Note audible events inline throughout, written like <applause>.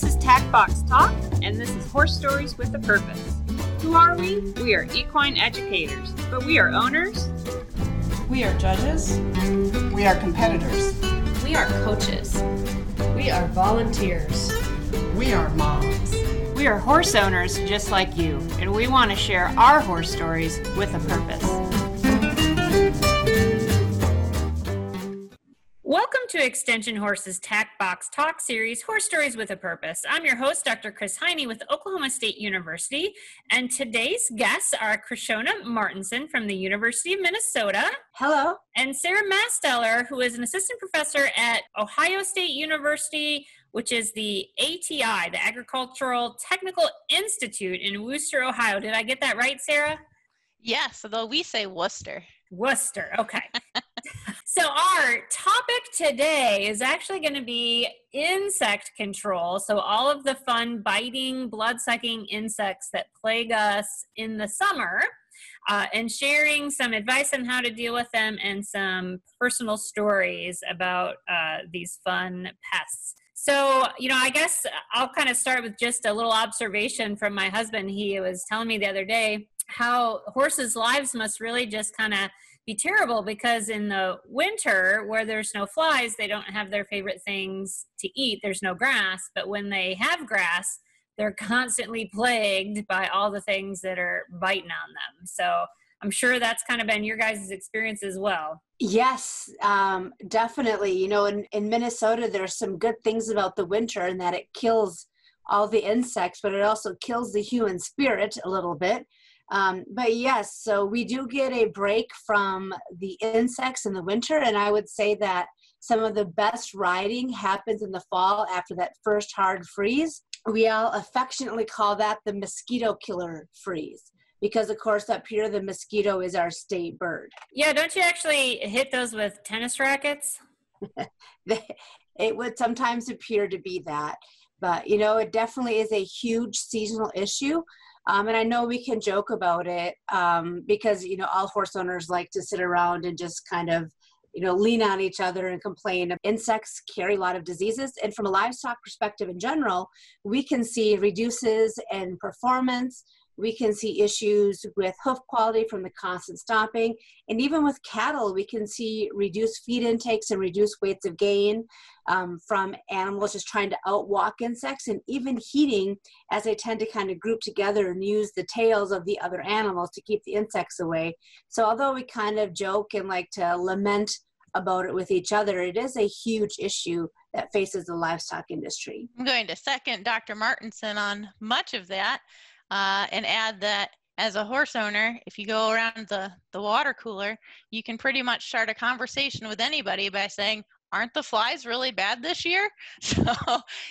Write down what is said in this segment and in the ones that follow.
This is Tack Box Talk, and this is Horse Stories with a Purpose. Who are we? We are equine educators, but we are owners. We are judges. We are competitors. We are coaches. We are volunteers. We are moms. We are horse owners just like you, and we want to share our horse stories with a purpose. Extension Horse's Tack Box Talk series, Horse Stories with a Purpose. I'm your host, Dr. Kris Hiney with Oklahoma State University, and today's guests are Krishona Martinson from the University of Minnesota. Hello. And Sarah Mastellar, who is an assistant professor at Ohio State University, which is the ATI, the Agricultural Technical Institute in Wooster, Ohio. Did I get that right, Sarah? Yes, although we say Worcester. Worcester, okay. <laughs> so, our topic today is actually going to be insect control. So, all of the fun biting, blood sucking insects that plague us in the summer. Uh, and sharing some advice on how to deal with them and some personal stories about uh, these fun pests. So, you know, I guess I'll kind of start with just a little observation from my husband. He was telling me the other day how horses' lives must really just kind of be terrible because in the winter where there's no flies they don't have their favorite things to eat. There's no grass but when they have grass they're constantly <laughs> plagued by all the things that are biting on them. So i'm sure that's kind of been your guys' experience as well. Yes um, definitely. You know in, in minnesota there's some good things about the winter in that it kills all the insects but it also kills the human spirit a little bit um, but yes, so we do get a break from the insects in the winter, and I would say that some of the best riding happens in the fall after that first hard freeze. We all affectionately call that the mosquito killer freeze because, of course, up here the mosquito is our state bird. Yeah, don't you actually hit those with tennis rackets? <laughs> it would sometimes appear to be that, but you know, it definitely is a huge seasonal issue. Um, and I know we can joke about it um, because, you know, all horse owners like to sit around and just kind of, you know, lean on each other and complain. Insects carry a lot of diseases. And from a livestock perspective in general, we can see reduces in performance, we can see issues with hoof quality from the constant stomping. And even with cattle, we can see reduced feed intakes and reduced weights of gain um, from animals just trying to outwalk insects and even heating as they tend to kind of group together and use the tails of the other animals to keep the insects away. So although we kind of joke and like to lament about it with each other, it is a huge issue that faces the livestock industry. I'm going to second Dr. Martinson on much of that uh, and add that as a horse owner, if you go around the, the water cooler, you can pretty much start a conversation with anybody by saying, Aren't the flies really bad this year? <laughs> So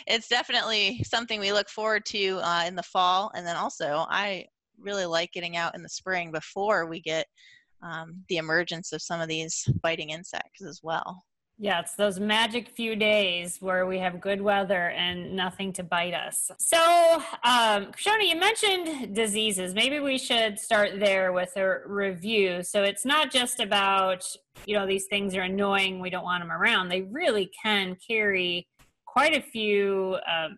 it's definitely something we look forward to uh, in the fall. And then also, I really like getting out in the spring before we get um, the emergence of some of these biting insects as well. Yeah, it's those magic few days where we have good weather and nothing to bite us. So, um, Shona, you mentioned diseases. Maybe we should start there with a review. So, it's not just about, you know, these things are annoying, we don't want them around. They really can carry quite a few uh,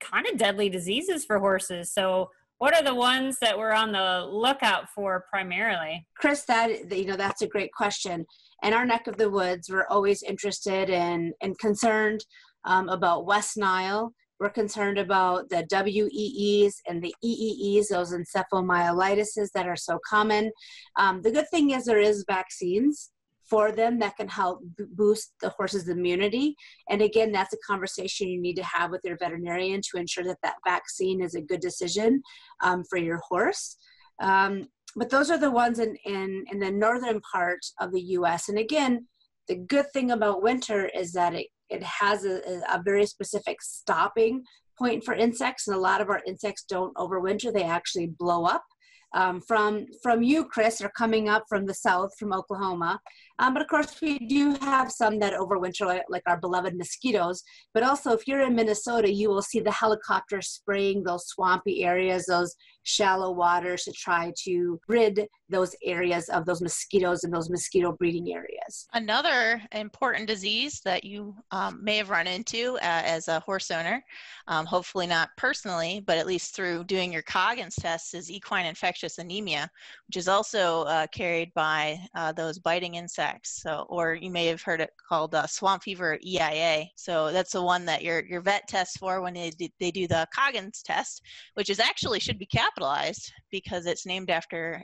kind of deadly diseases for horses. So, what are the ones that we're on the lookout for primarily? Kris, that you know, that's a great question in our neck of the woods, we're always interested in and concerned um, about West Nile. We're concerned about the WEEs and the EEEs, those encephalomyelitis that are so common. Um, the good thing is there is vaccines for them that can help boost the horse's immunity. And again, that's a conversation you need to have with your veterinarian to ensure that that vaccine is a good decision um, for your horse. Um, but those are the ones in, in, in the northern part of the US. And again, the good thing about winter is that it, it has a, a very specific stopping point for insects, and a lot of our insects don't overwinter, they actually blow up. Um, from from you, Kris, are coming up from the south, from Oklahoma. Um, but of course, we do have some that overwinter, like, our beloved mosquitoes. But also, if you're in Minnesota, you will see the helicopter spraying those swampy areas, those shallow waters to try to rid those areas of those mosquitoes and those mosquito breeding areas. Another important disease that you um, may have run into uh, as a horse owner, um, hopefully not personally, but at least through doing your Coggins tests, is equine infectious anemia, which is also uh, carried by uh, those biting insects. So, or you may have heard it called uh, swamp fever EIA. So that's the one that your your vet tests for when they do, they do the Coggins test, which is actually should be capitalized because it's named after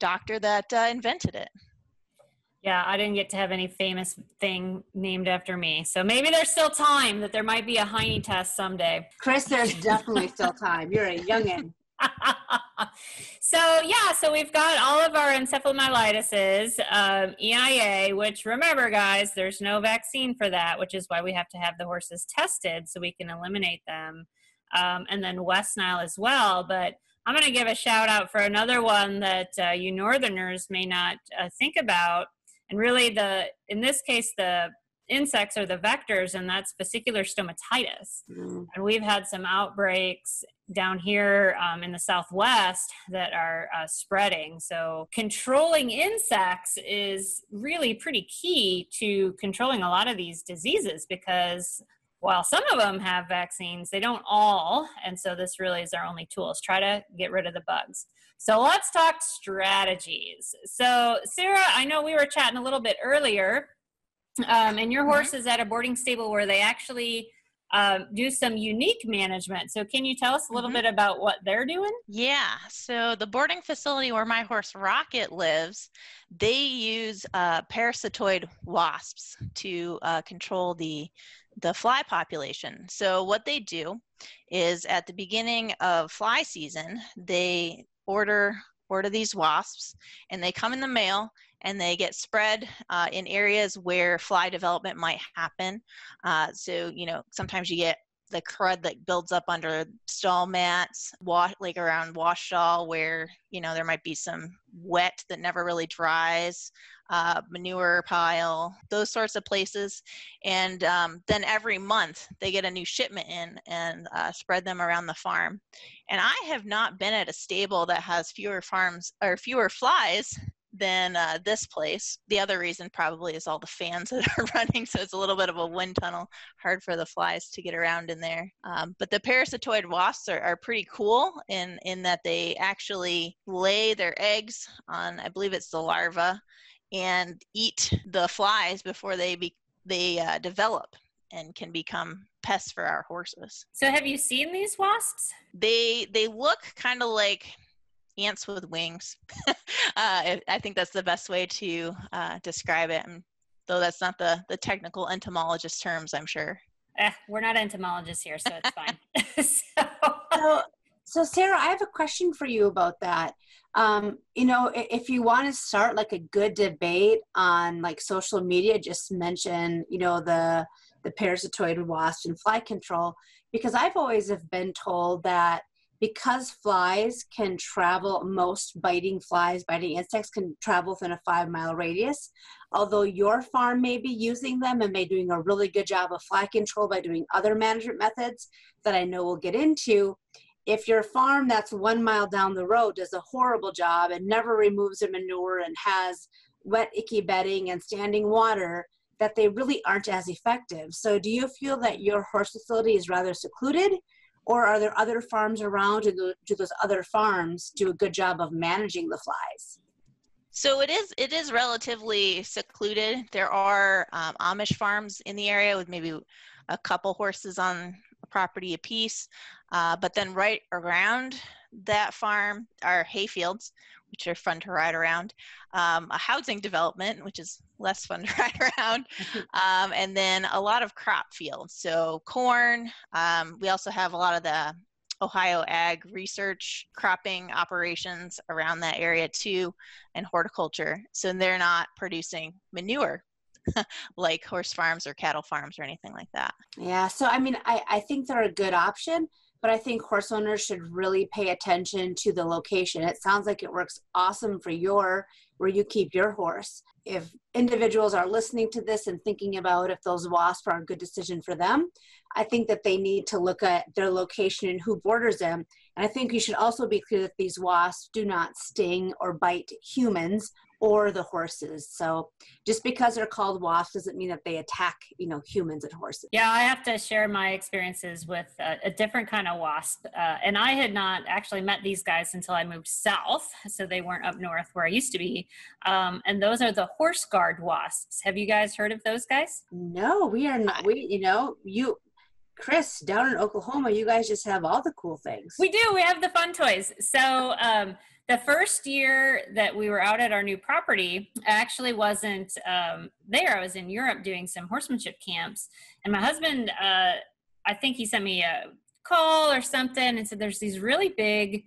doctor that uh, invented it. Yeah, I didn't get to have any famous thing named after me. So maybe there's still time that there might be a Hiney test someday. Kris, there's definitely still time. You're a youngin. <laughs> so yeah, so we've got all of our encephalomyelitis, um, EIA, which remember, guys, there's no vaccine for that, which is why we have to have the horses tested so we can eliminate them, um, and then West Nile as well. But I'm going to give a shout out for another one that uh, you Northerners may not uh, think about, and really the in this case the insects are the vectors, and that's vesicular stomatitis. Mm. And we've had some outbreaks down here um, in the southwest that are uh, spreading. So, controlling insects is really pretty key to controlling a lot of these diseases because while some of them have vaccines, they don't all. And so, this really is our only tool is try to get rid of the bugs. So, let's talk strategies. So, Sarah, I know we were chatting a little bit earlier um, and your horse is at a boarding stable where they actually um, do some unique management. So, can you tell us a little mm-hmm. bit about what they're doing? Yeah. So, the boarding facility where my horse Rocket lives, they use uh, parasitoid wasps to uh, control the the fly population. So, what they do is at the beginning of fly season, they order order these wasps, and they come in the mail and they get spread uh, in areas where fly development might happen. Uh, so, you know, sometimes you get the crud that builds up under stall mats, like around wash stall, where you know there might be some wet that never really dries, uh, manure pile, those sorts of places. And um, then every month they get a new shipment in and uh, spread them around the farm. And I have not been at a stable that has fewer farms or fewer flies than uh, this place. The other reason probably is all the fans <laughs> that are running, so it's a little bit of a wind tunnel, hard for the flies to get around in there. Um, but the parasitoid wasps are, are pretty cool in, in that they actually lay their eggs on, I believe it's the larva, and eat the flies before they be, they uh, develop and can become pests for our horses. So have you seen these wasps? They they look kind of like ants with wings. <laughs> uh, I think that's the best way to uh, describe it. And though that's not the, the technical entomologist terms, I'm sure. Eh, we're not entomologists here, so it's fine. <laughs> <laughs> so. so, so, Sarah, I have a question for you about that. Um, you know, if you want to start like a good debate on like social media, just mention, you know, the the parasitoid wasp and fly control, because I've always have been told that because flies can travel, most biting flies, biting insects can travel within a five mile radius. Although your farm may be using them and may doing a really good job of fly control by doing other management methods that I know we'll get into, if your farm that's one mile down the road does a horrible job and never removes their manure and has wet, icky bedding and standing water, that they really aren't as effective. So, do you feel that your horse facility is rather secluded? Or are there other farms around? And do those other farms do a good job of managing the flies? So it is it is relatively secluded. There are um, amish farms in the area with maybe a couple horses on a property apiece. Uh, but then right around that farm are hayfields which are fun to ride around, um, a housing development, which is less fun to <laughs> ride around, <laughs> um, and then a lot of crop fields. So corn. Um, we also have a lot of the Ohio Ag Research cropping operations around that area too, and horticulture. So they're not producing manure <laughs> like horse farms or cattle farms or anything like that. Yeah, so I mean, I, I think they're a good option, but I think horse owners should really pay attention to the location. It sounds like it works awesome for your where you keep your horse. If individuals are listening to this and thinking about if those wasps are a good decision for them, I think that they need to look at their location and who borders them. And I think you should also be clear that these wasps do not sting or bite humans or the horses. So just because they're called wasps doesn't mean that they attack, you know, humans and horses. Yeah, I have to share my experiences with a, a different kind of wasp. Uh, and I had not actually met these guys until I moved south. So they weren't up north where I used to be. Um, and those are the horse guard wasps. Have you guys heard of those guys? No, we are not. We, you know, you, Kris, down in Oklahoma, you guys just have all the cool things. We do. We have the fun toys. So, um, the first year that we were out at our new property, I actually wasn't um, there. I was in Europe doing some horsemanship camps, and my husband, uh, I think he sent me a call or something and said, "There's these really big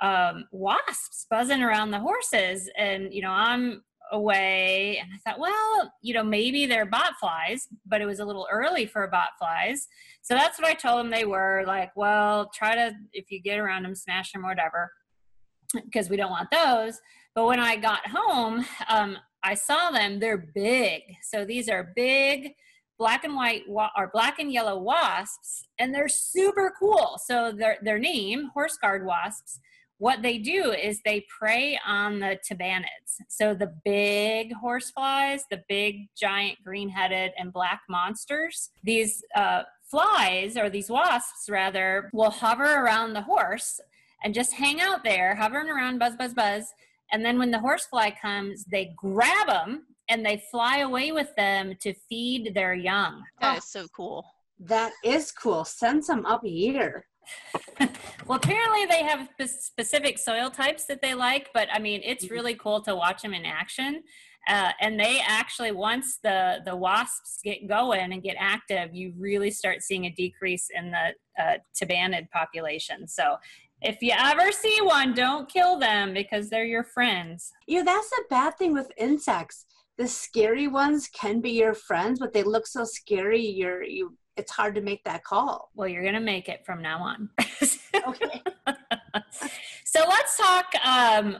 um, wasps buzzing around the horses," and you know, I'm away. And i thought well you know maybe they're bot flies but it was a little early for bot flies. So that's what i told them they were like well try to if you get around them smash them or whatever because we don't want those. But when I got home, um, I saw them. They're big. So these are big black and white wa- or black and yellow wasps, and they're super cool. So their their name, horse guard wasps. What they do is they prey on the tabanids. So the big horse flies, the big giant green-headed and black monsters. These uh, flies or these wasps rather will hover around the horse and just hang out there, hovering around, buzz, buzz, buzz. And then when the horsefly comes, they grab them and they fly away with them to feed their young. That is so cool. That is cool. Send some up here. <laughs> well, apparently they have specific soil types that they like, but I mean, it's Mm-hmm. really cool to watch them in action. Uh, and they actually, once the the wasps get going and get active, you really start seeing a decrease in the uh, tabanid population. So, if you ever see one, don't kill them because they're your friends. You that's the bad thing with insects. The scary ones can be your friends, but they look so scary. You're you. It's hard to make that call. Well, you're gonna make it from now on. Okay. <laughs> so let's talk um,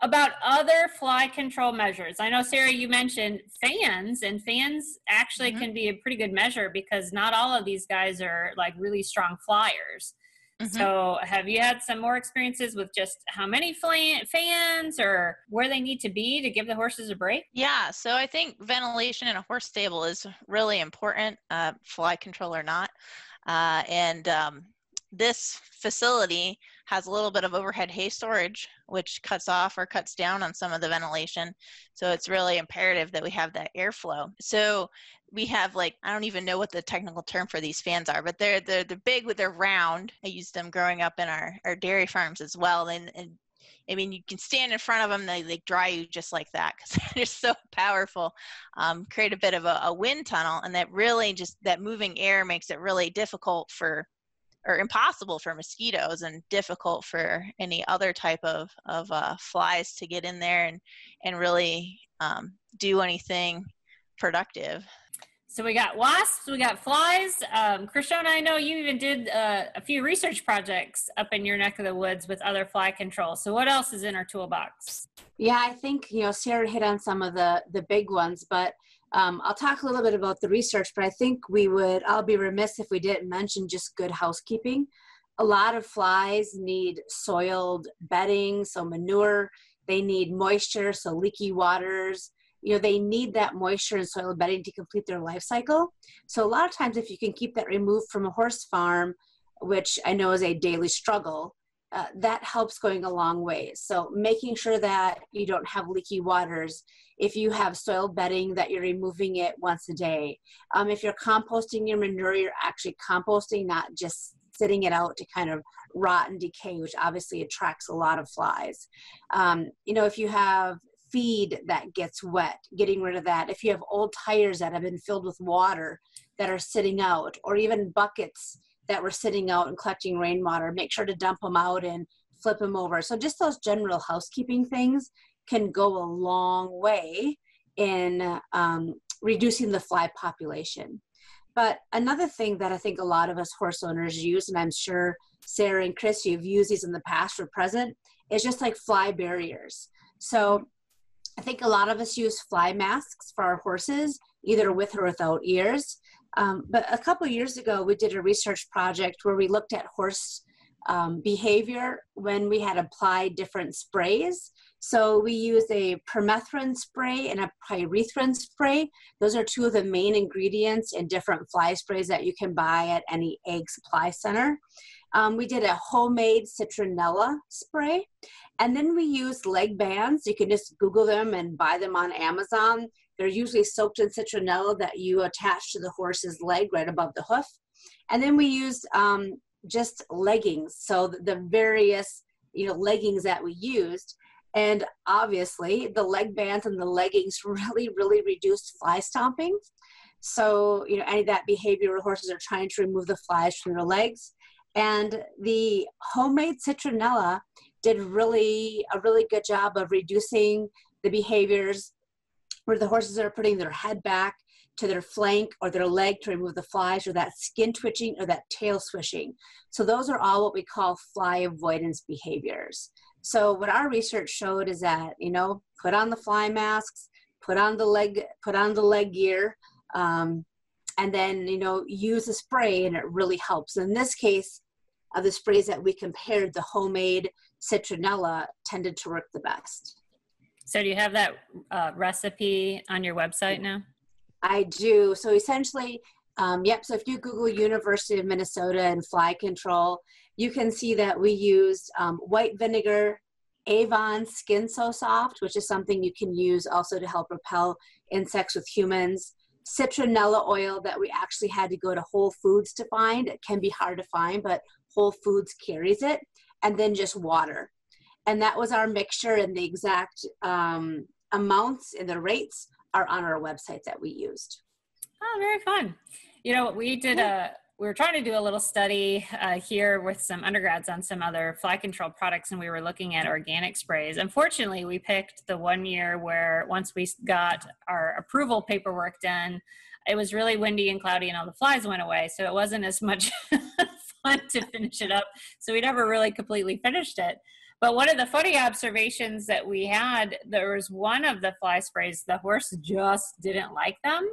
about other fly control measures. I know, Sarah, you mentioned fans, and fans actually Mhm. can be a pretty good measure because not all of these guys are like really strong flyers. Mhm. So, have you had some more experiences with just how many fans or where they need to be to give the horses a break? Yeah, so I think ventilation in a horse stable is really important, uh, fly control or not. Uh, and um, this facility has a little bit of overhead hay storage, which cuts off or cuts down on some of the ventilation. So it's really imperative that we have that airflow. So we have like I don't even know what the technical term for these fans are, but they're they're they're big they're round. I used them growing up in our, our dairy farms as well, and, and I mean, you can stand in front of them; they they dry you just like that because <laughs> they're so powerful. Um, create a bit of a, a wind tunnel, and that really just that moving air makes it really difficult for, or impossible for mosquitoes, and difficult for any other type of of uh, flies to get in there and and really um, do anything productive. So we got wasps, we got flies. Um, Krishona, I know you even did uh, a few research projects up in your neck of the woods with other fly control. So what else is in our toolbox? Yeah, I think you know Sarah hit on some of the the big ones, but um, I'll talk a little bit about the research. But I think we would. I'll be remiss if we didn't mention just good housekeeping. A lot of flies need soiled bedding, so manure. They need moisture, so leaky waters. You know, they need that moisture and soil bedding to complete their life cycle. So a lot of times, if you can keep that removed from a horse farm, which I know is a daily struggle, uh, that helps going a long way. So making sure that you don't have leaky waters. If you have soil bedding, that you're removing it once a day. Um, if you're composting your manure, you're actually composting, not just sitting it out to kind of rot and decay, which obviously attracts a lot of flies. Um, you know, if you have feed that gets wet, getting rid of that. If you have old tires that have been filled with water that are sitting out, or even buckets that were sitting out and collecting rainwater, make sure to dump them out and flip them over. So just those general housekeeping things can go a long way in um, reducing the fly population. But another thing that I think a lot of us horse owners use, and I'm sure Sarah and Chris, you've used these in the past or present, is just like fly barriers. So I think a lot of us use fly masks for our horses, either with or without ears. Um, but a couple years ago, we did a research project where we looked at horse um, behavior when we had applied different sprays. So we used a permethrin spray and a pyrethrin spray. Those are two of the main ingredients in different fly sprays that you can buy at any ag supply center. Um, we did a homemade citronella spray. And then we used leg bands. You can just Google them and buy them on Amazon. They're usually soaked in citronella that you attach to the horse's leg right above the hoof. And then we used um, just leggings. So the various, you know, leggings that we used. And obviously, the leg bands and the leggings <laughs> really, really reduced fly stomping. So, you know, any of that behavior where horses are trying to remove the flies from their legs. And the homemade citronella did really a really good job of reducing the behaviors where the horses are putting their head back to their flank or their leg to remove the flies or that skin twitching or that tail swishing. So those are all what we call fly avoidance behaviors. So what our research showed is that, you know, put on the fly masks, put on the leg, put on the leg gear, um, and then, you know, use a spray and it really helps. In this case, of the sprays that we compared, the homemade citronella tended to work the best. So do you have that uh, recipe on your website now? I do. So essentially, um, yep. So if you Google University of Minnesota and fly control, you can see that we used um, white vinegar, Avon Skin So Soft, which is something you can use also to help repel insects with humans. Citronella oil that we actually had to go to Whole Foods to find. It can be hard to find, but Whole Foods carries it. And then just water. And that was our mixture, and the exact um, amounts and the rates are on our website that we used. Oh, very fun. You know, we did a we were trying to do a little study uh, here with some undergrads on some other fly control products, and we were looking at organic sprays. Unfortunately, we picked the one year where once we got our approval paperwork done, it was really windy and cloudy, and all the flies went away. So it wasn't as much <laughs> fun to finish it up. So we never really completely finished it. But one of the funny observations that we had, there was one of the fly sprays, the horse just didn't like them.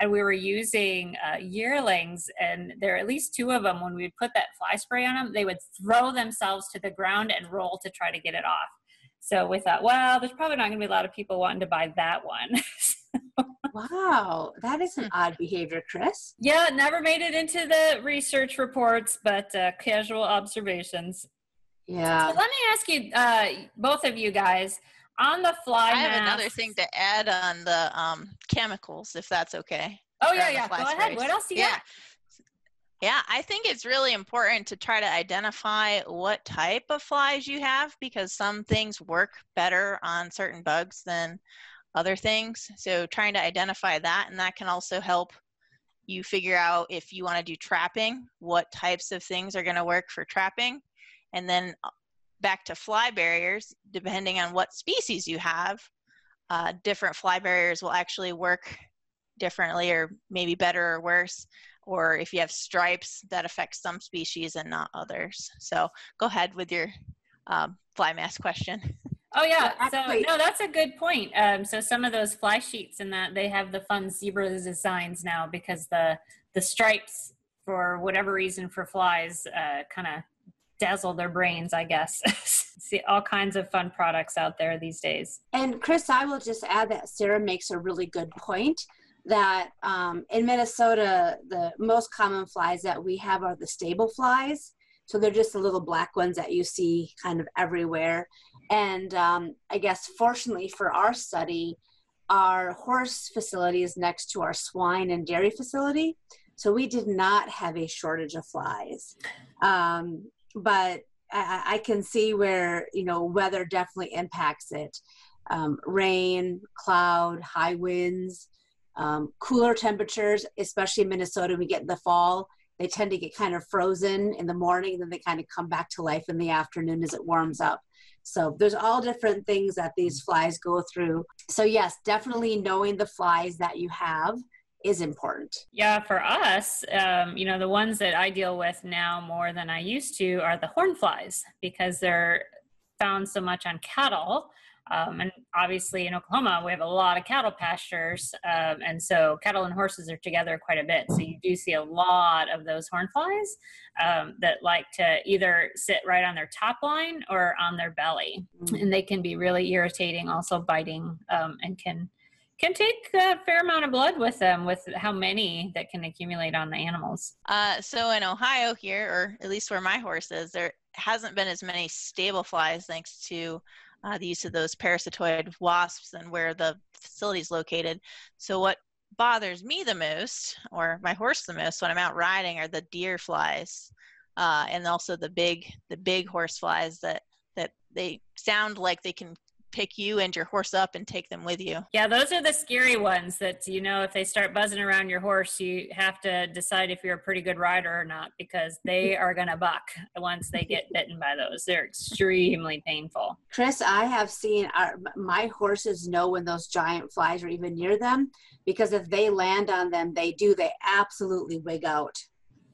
And we were using uh, yearlings, and there are at least two of them. When we would put that fly spray on them, they would throw themselves to the ground and roll to try to get it off. So we thought, well, there's probably not going to be a lot of people wanting to buy that one. <laughs> wow, that is an <laughs> odd behavior, Kris. Yeah, never made it into the research reports, but uh, casual observations. Yeah. So let me ask you, uh, both of you guys, on the fly. I have masks, another thing to add on the um, chemicals, if that's okay. Oh yeah, yeah. Go sprays. ahead. What else do you yeah. Got? Yeah, I think it's really important to try to identify what type of flies you have because some things work better on certain bugs than other things. So trying to identify that, and that can also help you figure out if you want to do trapping, what types of things are going to work for trapping. And then uh, back to fly barriers, depending on what species you have, uh, different fly barriers will actually work differently or maybe better or worse. Or if you have stripes, that affects some species and not others. So go ahead with your um, fly mask question. Oh yeah, so no, that's a good point. Um, so some of those fly sheets and that they have the fun zebra designs now because the the stripes for whatever reason for flies uh, kind of dazzle their brains, I guess. <laughs> See all kinds of fun products out there these days. And Kris, I will just add that Sarah makes a really good point that um, in Minnesota, the most common flies that we have are the stable flies. So they're just the little black ones that you see kind of everywhere. And um, I guess fortunately for our study, our horse facility is next to our swine and dairy facility. So we did not have a shortage of flies. Um, but I, I, can see where you know weather definitely impacts it. Um, rain, cloud, high winds, um, cooler temperatures, especially in Minnesota. We get in the fall, they tend to get kind of frozen in the morning, then they kind of come back to life in the afternoon as it warms up. So there's all different things that these flies go through. So yes, definitely knowing the flies that you have is important. Yeah, for us, um, you know, the ones that I deal with now more than I used to are the horn flies because they're found so much on cattle. Um, and obviously in Oklahoma, we have a lot of cattle pastures. Um, and so cattle and horses are together quite a bit. So you do see a lot of those horn flies um, that like to either sit right on their top line or on their belly. Mm. And they can be really irritating, also biting, um, and can can take a fair amount of blood with them with how many that can accumulate on the animals. Uh, so in ohio here or at least where my horse is there hasn't been as many stable flies thanks to uh, the use of those parasitoid wasps and where the facility is located. So what bothers me the most or my horse the most when i'm out riding are the deer flies uh, and also the big the big horse flies that that they sound like they can pick you and your horse up and take them with you. Yeah, those are the scary ones that, you know, if they start buzzing around your horse, you have to decide if you're a pretty good rider or not because they <laughs> are going to buck once they get bitten by those. They're extremely painful. Kris, I have seen our, my horses know when those giant flies are even near them because if they land on them, they do, they absolutely wig out.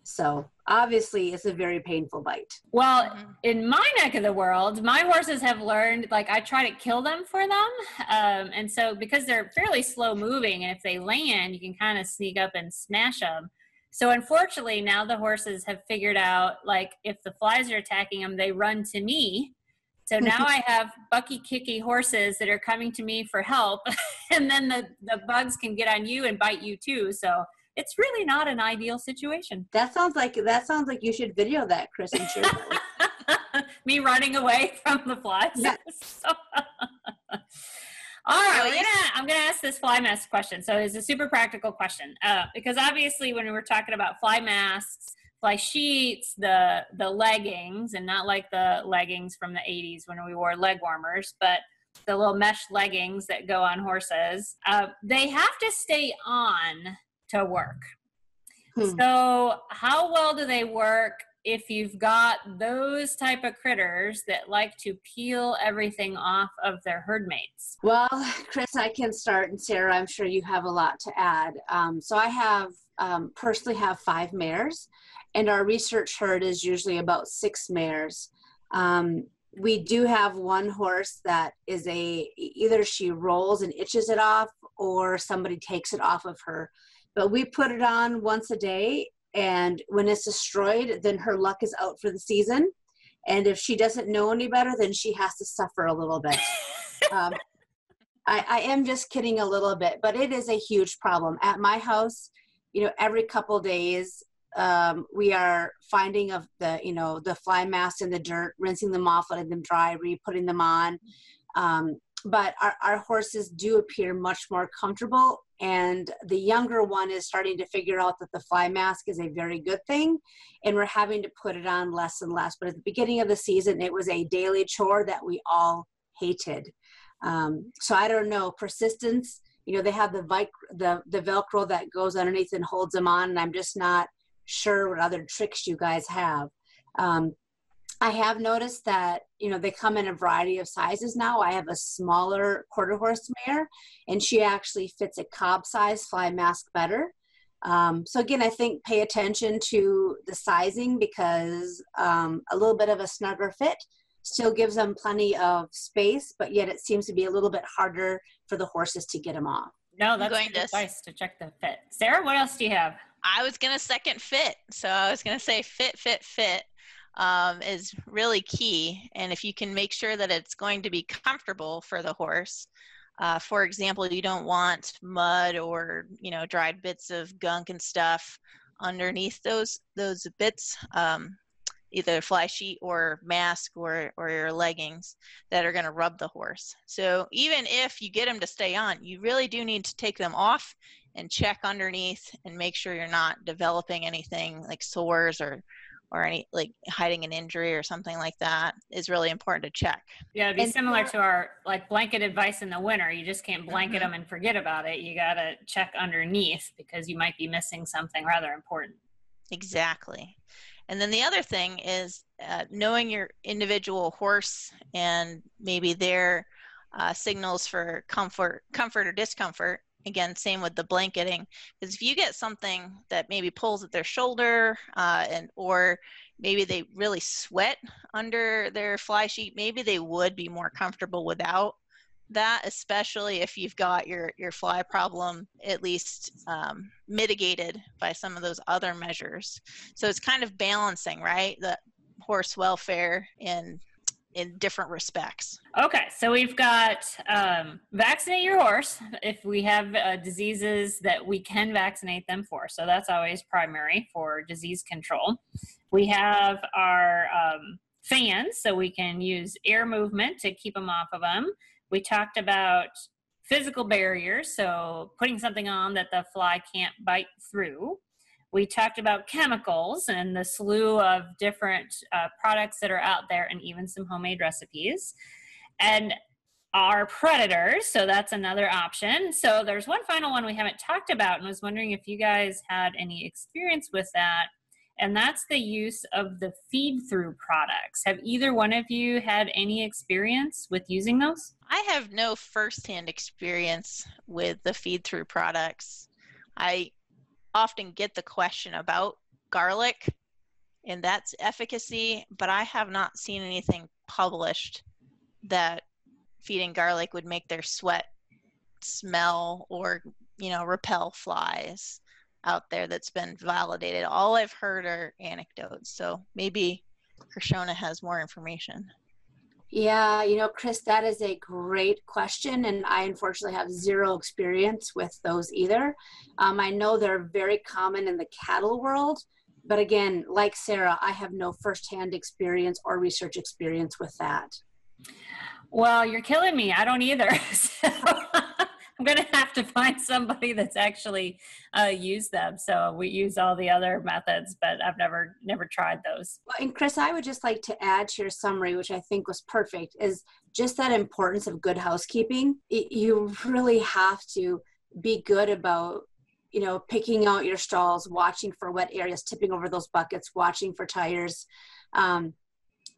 So obviously it's a very painful bite. Well, mm-hmm. in my neck of the world, my horses have learned like I try to kill them for them. Um, and so because they're fairly slow moving and if they land, you can kind of sneak up and smash them. So unfortunately, now the horses have figured out like if the flies are attacking them, they run to me. So now <laughs> I have bucky kicky horses that are coming to me for help, <laughs> and then the the bugs can get on you and bite you too. So it's really not an ideal situation. That sounds like that sounds like you should video that, Kris, and share <laughs> Me running away from the flies. Yes. <laughs> so, all right, gonna, I'm going to ask this fly mask question. So it's a super practical question uh, because obviously when we were talking about fly masks, fly sheets, the the leggings, and not like the leggings from the 80s when we wore leg warmers, but the little mesh leggings that go on horses, uh, they have to stay on to work. Hmm. So, how well do they work if you've got those type of critters that like to peel everything off of their herd mates? Well, <laughs> Kris, I can start, and Sarah, I'm sure you have a lot to add. Um, so, I have um, personally have five mares, and our research herd is usually about six mares. Um, we do have one horse that is a either she rolls and itches it off, or somebody takes it off of her but we put it on once a day and when it's destroyed then her luck is out for the season. And if she doesn't know any better then she has to suffer a little bit. <laughs> Um, I, I am just kidding a little bit but it is a huge problem. At my house you know every couple days um, we are finding of the you know the fly mask in the dirt rinsing them off letting them dry re-putting them on. Um, but our, our horses do appear much more comfortable and the younger one is starting to figure out that the fly mask is a very good thing and we're having to put it on less and less. But at the beginning of the season it was a daily chore that we all hated. Um, so i don't know persistence you know they have the, vic- the the velcro that goes underneath and holds them on and i'm just not sure what other tricks you guys have. Um, I have noticed that you know they come in a variety of sizes now. I have a smaller quarter horse mare, and she actually fits a cob size fly mask better. Um, so again, I think pay attention to the sizing because um, a little bit of a snugger fit still gives them plenty of space, but yet it seems to be a little bit harder for the horses to get them off. No, that's going to advice to check the fit. Sarah, what else do you have? I was gonna second fit, so I was gonna say fit, fit, fit um, is really key. And if you can make sure that it's going to be comfortable for the horse, uh, for example, you don't want mud or you know dried bits of gunk and stuff underneath those those bits, um, either fly sheet or mask or or your leggings that are going to rub the horse. So even if you get them to stay on, you really do need to take them off and check underneath and make sure you're not developing anything like sores or or any like hiding an injury or something like that is really important to check. Yeah, it'd be and similar to our like blanket advice in the winter. You just can't blanket mm-hmm. them and forget about it. You got to check underneath because you might be missing something rather important. Exactly. And then the other thing is uh, knowing your individual horse and maybe their uh, signals for comfort, comfort or discomfort again, same with the blanketing, because if you get something that maybe pulls at their shoulder, uh, and or maybe they really sweat under their fly sheet, maybe they would be more comfortable without that, especially if you've got your your fly problem at least um, mitigated by some of those other measures. So it's kind of balancing, right? The horse welfare in in different respects. Okay, so we've got um, vaccinate your horse if we have uh, diseases that we can vaccinate them for. So that's always primary for disease control. We have our um, fans, so we can use air movement to keep them off of them. We talked about physical barriers, so putting something on that the fly can't bite through. We talked about chemicals and the slew of different uh, products that are out there, and even some homemade recipes. And our predators, so that's another option. So there's one final one we haven't talked about, and was wondering if you guys had any experience with that and that's the use of the feed through products. Have either one of you had any experience with using those? I have no firsthand experience with the feed through products. I often get the question about garlic and that's efficacy, but I have not seen anything published that feeding garlic would make their sweat smell or, you know, repel flies out there that's been validated. All I've heard are anecdotes. So maybe Krishona has more information. Yeah, you know, Kris, that is a great question. And I unfortunately have zero experience with those either. Um, I know they're very common in the cattle world. But again, like Sarah, I have no firsthand experience or research experience with that. Well, you're killing me. I don't either. <laughs> So <laughs> I'm going to have to find somebody that's actually uh, used them. So we use all the other methods, but I've never never tried those. Well, and Kris, I would just like to add to your summary, which I think was perfect, is just that importance of good housekeeping. It, you really have to be good about you know picking out your stalls watching for wet areas tipping over those buckets watching for tires um,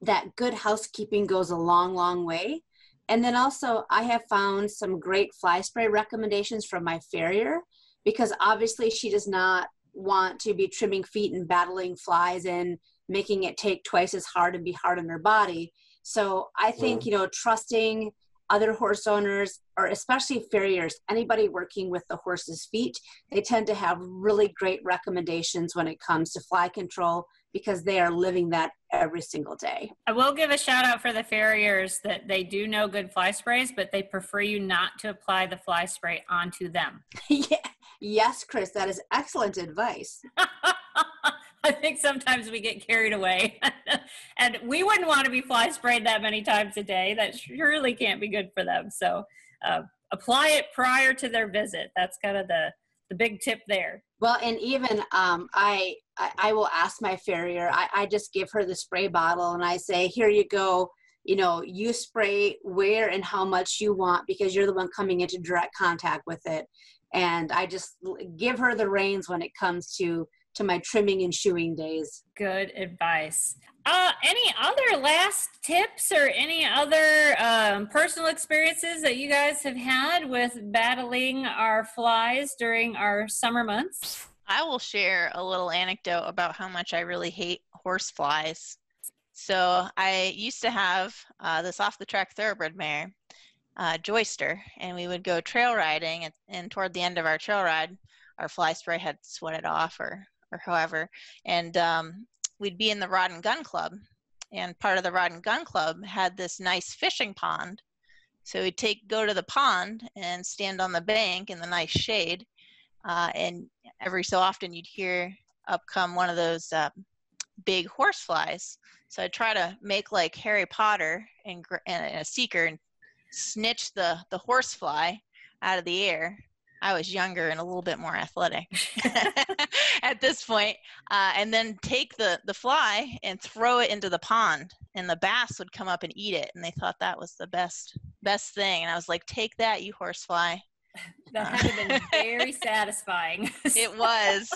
that good housekeeping goes a long long way and then also, I have found some great fly spray recommendations from my farrier because obviously she does not want to be trimming feet and battling flies and making it take twice as hard and be hard on her body. So I think, you know, trusting other horse owners or especially farriers, anybody working with the horse's feet, they tend to have really great recommendations when it comes to fly control because they are living that every single day. I will give a shout out for the farriers that they do know good fly sprays, but they prefer you not to apply the fly spray onto them. <laughs> yeah. Yes, Kris, that is excellent advice. <laughs> I think sometimes we get carried away. <laughs> and we wouldn't want to be fly sprayed that many times a day. That surely can't be good for them. So uh, apply it prior to their visit. That's kind of the, the big tip there. Well, and even um, I, I, I will ask my farrier. I, I just give her the spray bottle and I say, "Here you go. You know, you spray where and how much you want because you're the one coming into direct contact with it." And I just give her the reins when it comes to to my trimming and shoeing days. Good advice. Uh, any other last tips or any other um, personal experiences that you guys have had with battling our flies during our summer months? I will share a little anecdote about how much I really hate horse flies. So I used to have uh, this off the track thoroughbred mare, uh, Joyster, and we would go trail riding, and, and toward the end of our trail ride, our fly spray had sweated off or or however, and um, we'd be in the Rod and Gun Club, and part of the Rod and Gun Club had this nice fishing pond. So we'd take go to the pond and stand on the bank in the nice shade, uh, and every so often you'd hear up come one of those uh, big horse flies. So I'd try to make like Harry Potter and, and a seeker and snitch the the horse fly out of the air I was younger and a little bit more athletic <laughs> at this point, uh, and then take the the fly and throw it into the pond, and the bass would come up and eat it, and they thought that was the best best thing. And I was like, "Take that, you horsefly!" <laughs> That had to been very <laughs> satisfying. <laughs> it was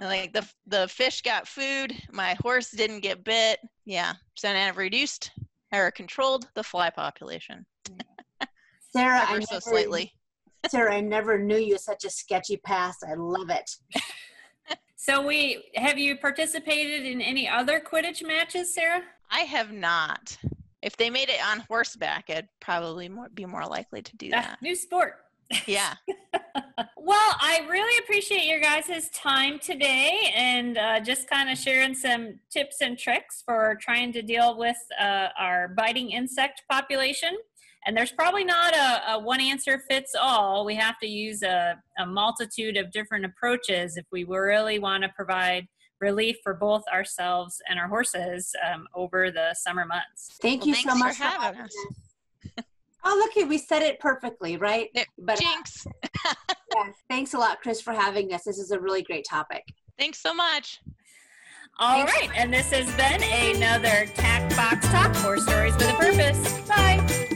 like the the fish got food, my horse didn't get bit. Yeah, so then I have reduced or controlled the fly population. Sarah, ever so slightly Sarah, I never knew you such a sketchy past. I love it. So we have you participated in any other Quidditch matches, Sarah? I have not. If they made it on horseback, I'd probably more, be more likely to do Ah, that. new sport. Yeah. <laughs> Well, I really appreciate your guys' time today and uh, just kind of sharing some tips and tricks for trying to deal with uh, our biting insect population. And there's probably not a, a one answer fits all. We have to use a, a multitude of different approaches if we really want to provide relief for both ourselves and our horses um, over the summer months. Thank Well, you thanks so much for having having us. us. Oh, look at we said it perfectly, right? Yep, But uh, Jinx. <laughs> yeah, thanks a lot, Kris, for having us. This is a really great topic. Thanks so much. All right, and this has been another Tack Box Talk, Horse Stories with a